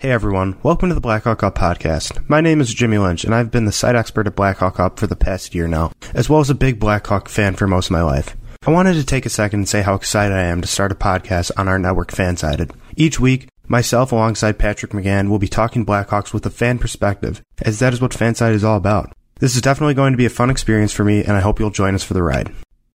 Hey everyone, welcome to the Blackhawk Up podcast. My name is Jimmy Lynch, and I've been the site expert at Blackhawk Up for the past year now, as well as a big Blackhawk fan for most of my life. I wanted to take a second and say how excited I am to start a podcast on our network Fansided. Each week, myself alongside Patrick McGann will be talking Blackhawks with a fan perspective, as that is what Fansided is all about. This is definitely going to be a fun experience for me, and I hope you'll join us for the ride.